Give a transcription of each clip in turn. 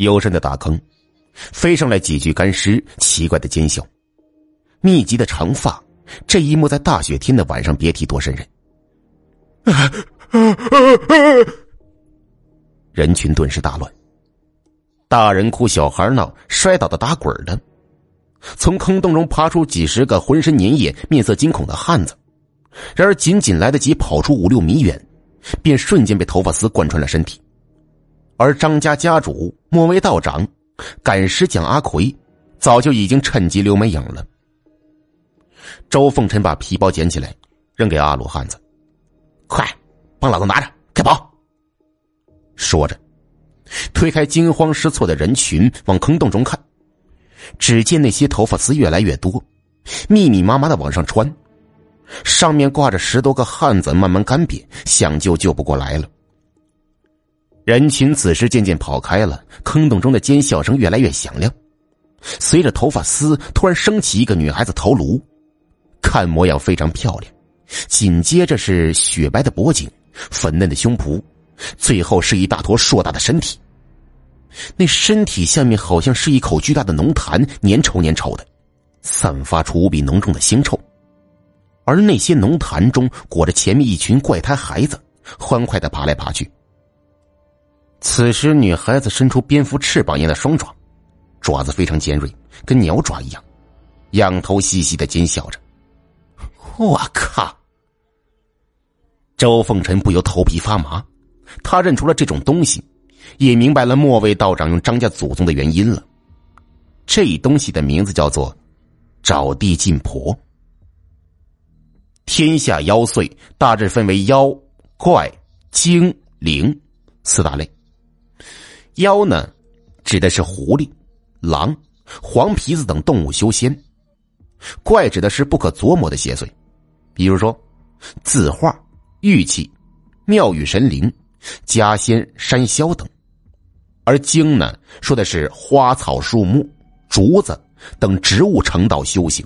幽深的大坑，飞上来几具干尸，奇怪的尖笑，密集的长发，这一幕在大雪天的晚上别提多瘆人。人群顿时大乱，大人哭，小孩闹，摔倒的、打滚的，从坑洞中爬出几十个浑身粘液、面色惊恐的汉子。然而，仅仅来得及跑出五六米远，便瞬间被头发丝贯穿了身体。而张家家主莫为道长、赶尸匠阿奎，早就已经趁机溜没影了。周凤臣把皮包捡起来，扔给阿鲁汉子：“快，帮老子拿着，快跑！”说着，推开惊慌失措的人群，往坑洞中看。只见那些头发丝越来越多，密密麻麻的往上穿。上面挂着十多个汉子，慢慢干瘪，想救救不过来了。人群此时渐渐跑开了，坑洞中的尖笑声越来越响亮。随着头发丝突然升起一个女孩子头颅，看模样非常漂亮，紧接着是雪白的脖颈、粉嫩的胸脯，最后是一大坨硕大的身体。那身体下面好像是一口巨大的浓痰，粘稠粘稠的，散发出无比浓重的腥臭。而那些浓痰中裹着前面一群怪胎孩子，欢快的爬来爬去。此时，女孩子伸出蝙蝠翅膀一样的双爪，爪子非常尖锐，跟鸟爪一样，仰头嘻嘻的奸笑着。我靠！周凤臣不由头皮发麻，他认出了这种东西，也明白了末位道长用张家祖宗的原因了。这东西的名字叫做“找地进婆”。天下妖祟大致分为妖、怪、精、灵四大类。妖呢，指的是狐狸、狼、黄皮子等动物修仙；怪指的是不可琢磨的邪祟，比如说字画、玉器、庙宇神灵、家仙、山魈等；而精呢，说的是花草树木、竹子等植物成道修行；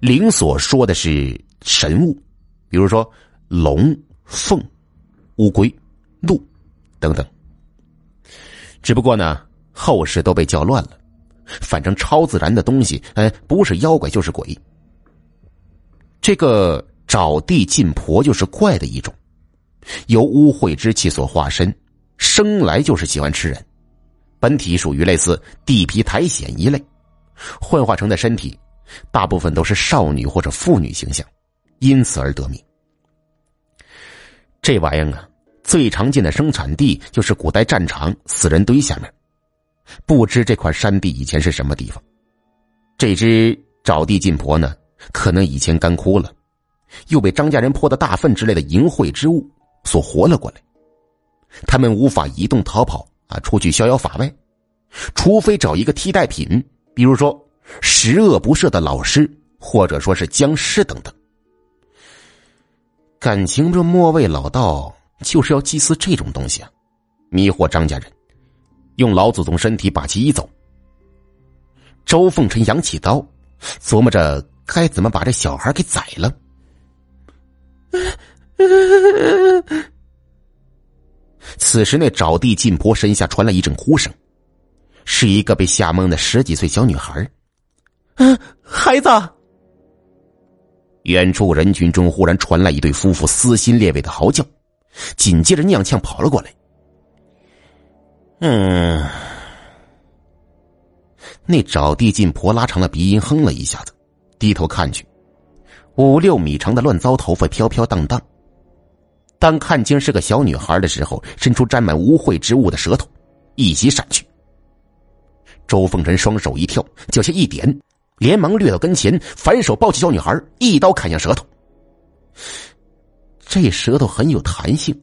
灵所说的是。神物，比如说龙、凤、乌龟、鹿等等。只不过呢，后世都被叫乱了。反正超自然的东西，哎，不是妖怪就是鬼。这个找地进婆就是怪的一种，由污秽之气所化身，生来就是喜欢吃人，本体属于类似地皮苔藓一类，幻化成的身体，大部分都是少女或者妇女形象。因此而得名。这玩意儿啊，最常见的生产地就是古代战场死人堆下面。不知这块山地以前是什么地方？这只沼地进婆呢，可能以前干枯了，又被张家人泼的大粪之类的淫秽之物所活了过来。他们无法移动逃跑啊，出去逍遥法外，除非找一个替代品，比如说十恶不赦的老师，或者说是僵尸等等。感情这末位老道就是要祭祀这种东西啊，迷惑张家人，用老祖宗身体把其移走。周凤臣扬起刀，琢磨着该怎么把这小孩给宰了。此时，那沼地近坡身下传来一阵呼声，是一个被吓懵的十几岁小女孩。嗯，孩子。远处人群中忽然传来一对夫妇撕心裂肺的嚎叫，紧接着踉跄跑了过来。嗯，那找地进婆拉长了鼻音哼了一下子，低头看去，五六米长的乱糟头发飘飘荡荡。当看清是个小女孩的时候，伸出沾满污秽之物的舌头，一击闪去。周凤臣双手一跳，脚下一点。连忙掠到跟前，反手抱起小女孩，一刀砍向舌头。这舌头很有弹性，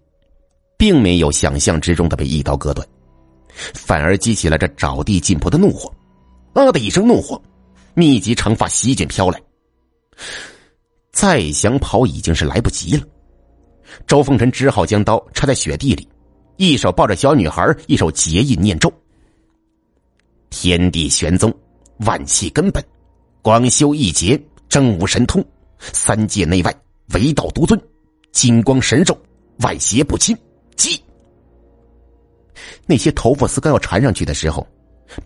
并没有想象之中的被一刀割断，反而激起了这找地进婆的怒火。啊的一声怒火，密集长发席卷飘来。再想跑已经是来不及了。周凤臣只好将刀插在雪地里，一手抱着小女孩，一手结印念咒：“天地玄宗，万气根本。”广修一劫，真武神通，三界内外唯道独尊，金光神兽，外邪不侵。击！那些头发丝刚要缠上去的时候，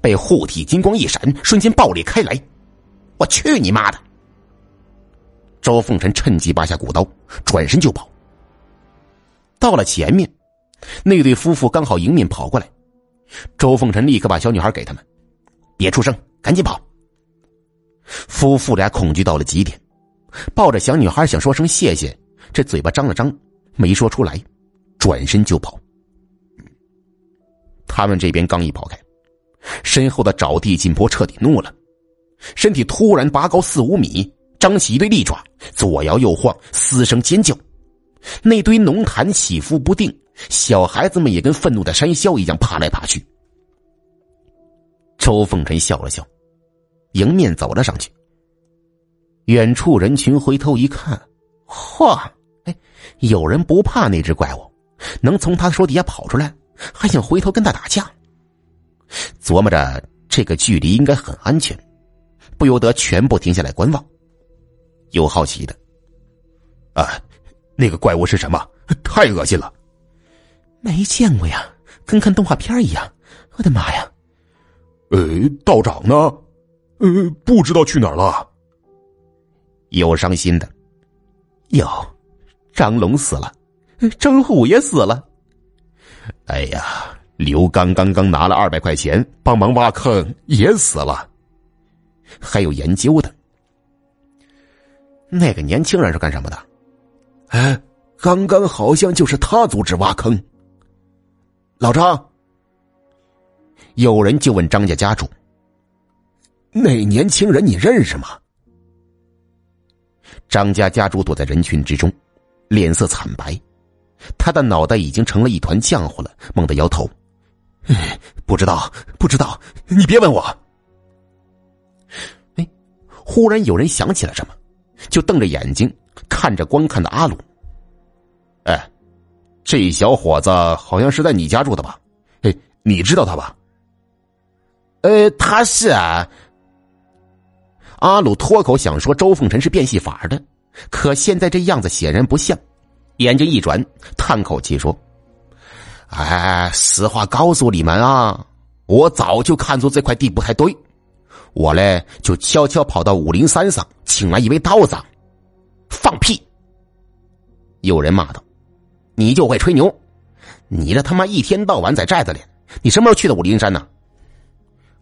被护体金光一闪，瞬间爆裂开来。我去你妈的！周凤臣趁机拔下骨刀，转身就跑。到了前面，那对夫妇刚好迎面跑过来，周凤臣立刻把小女孩给他们，别出声，赶紧跑。夫妇俩恐惧到了极点，抱着小女孩想说声谢谢，这嘴巴张了张，没说出来，转身就跑。他们这边刚一跑开，身后的沼地金波彻底怒了，身体突然拔高四五米。张起一对利爪，左摇右晃，嘶声尖叫。那堆浓痰起伏不定，小孩子们也跟愤怒的山魈一样爬来爬去。周凤臣笑了笑，迎面走了上去。远处人群回头一看，嚯，有人不怕那只怪物，能从他手底下跑出来，还想回头跟他打架。琢磨着这个距离应该很安全，不由得全部停下来观望。有好奇的，啊，那个怪物是什么？太恶心了，没见过呀，跟看动画片一样。我的妈呀！呃，道长呢？呃，不知道去哪儿了。有伤心的，有，张龙死了，张虎也死了。哎呀，刘刚刚刚拿了二百块钱帮忙挖坑，也死了。还有研究的。那个年轻人是干什么的？哎，刚刚好像就是他组织挖坑。老张，有人就问张家家主：“那年轻人你认识吗？”张家家主躲在人群之中，脸色惨白，他的脑袋已经成了一团浆糊了，猛地摇头：“不知道，不知道，你别问我。”哎，忽然有人想起了什么。就瞪着眼睛看着观看的阿鲁。哎，这小伙子好像是在你家住的吧？哎，你知道他吧？呃，他是啊。阿鲁脱口想说周凤臣是变戏法的，可现在这样子显然不像。眼睛一转，叹口气说：“哎，实话告诉你们啊，我早就看出这块地不太对。”我嘞就悄悄跑到武陵山上，请来一位道长。放屁！有人骂道：“你就会吹牛！你这他妈一天到晚在寨子里，你什么时候去的武陵山呢？”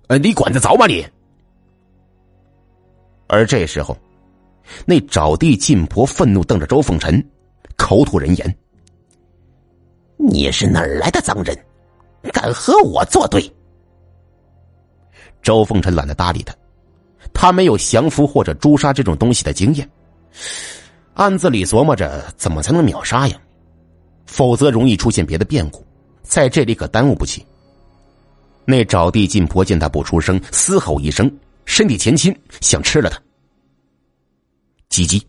呃，你管得着吗你？而这时候，那沼地禁婆愤怒瞪着周凤臣，口吐人言：“你是哪儿来的脏人，敢和我作对？”周凤臣懒得搭理他，他没有降服或者诛杀这种东西的经验，暗自里琢磨着怎么才能秒杀呀，否则容易出现别的变故，在这里可耽误不起。那沼地禁婆见他不出声，嘶吼一声，身体前倾，想吃了他。叽叽，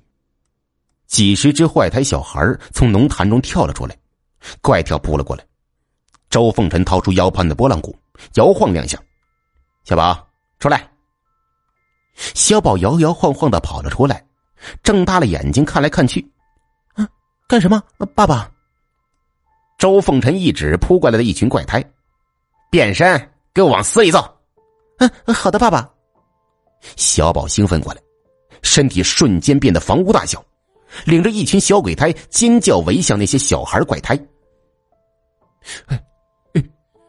几十只坏胎小孩从浓潭中跳了出来，怪跳扑了过来。周凤臣掏出腰畔的拨浪鼓，摇晃两下。小宝，出来！小宝摇摇晃晃的跑了出来，睁大了眼睛看来看去。啊，干什么？爸爸！周凤臣一指扑过来的一群怪胎，变身，给我往死里揍！嗯，好的，爸爸。小宝兴奋过来，身体瞬间变得房屋大小，领着一群小鬼胎尖叫围向那些小孩怪胎。哎哎，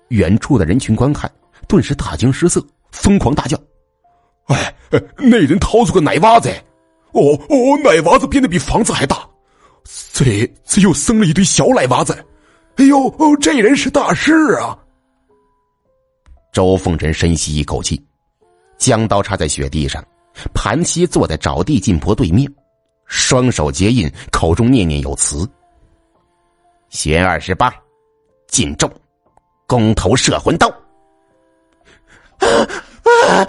远处的人群观看。顿时大惊失色，疯狂大叫：“哎哎，那人掏出个奶娃子！哦哦，奶娃子变得比房子还大！这里这又生了一堆小奶娃子！哎呦，哦，这人是大师啊！”周凤臣深吸一口气，将刀插在雪地上，盘膝坐在沼地禁婆对面，双手结印，口中念念有词：“玄二十八，禁咒，攻头摄魂刀。”啊！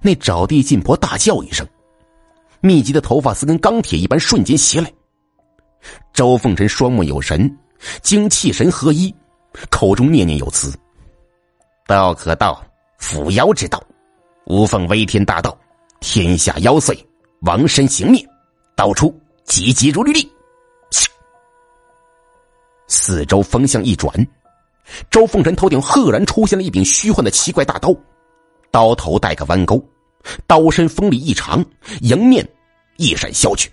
那沼地禁婆大叫一声，密集的头发丝跟钢铁一般，瞬间袭来。周凤臣双目有神，精气神合一，口中念念有词：“道可道，伏妖之道；无奉威天大道，天下妖祟，亡身形灭。刀出急急如律令。”四周风向一转，周凤臣头顶赫然出现了一柄虚幻的奇怪大刀，刀头带个弯钩，刀身锋利异常，迎面一闪削去。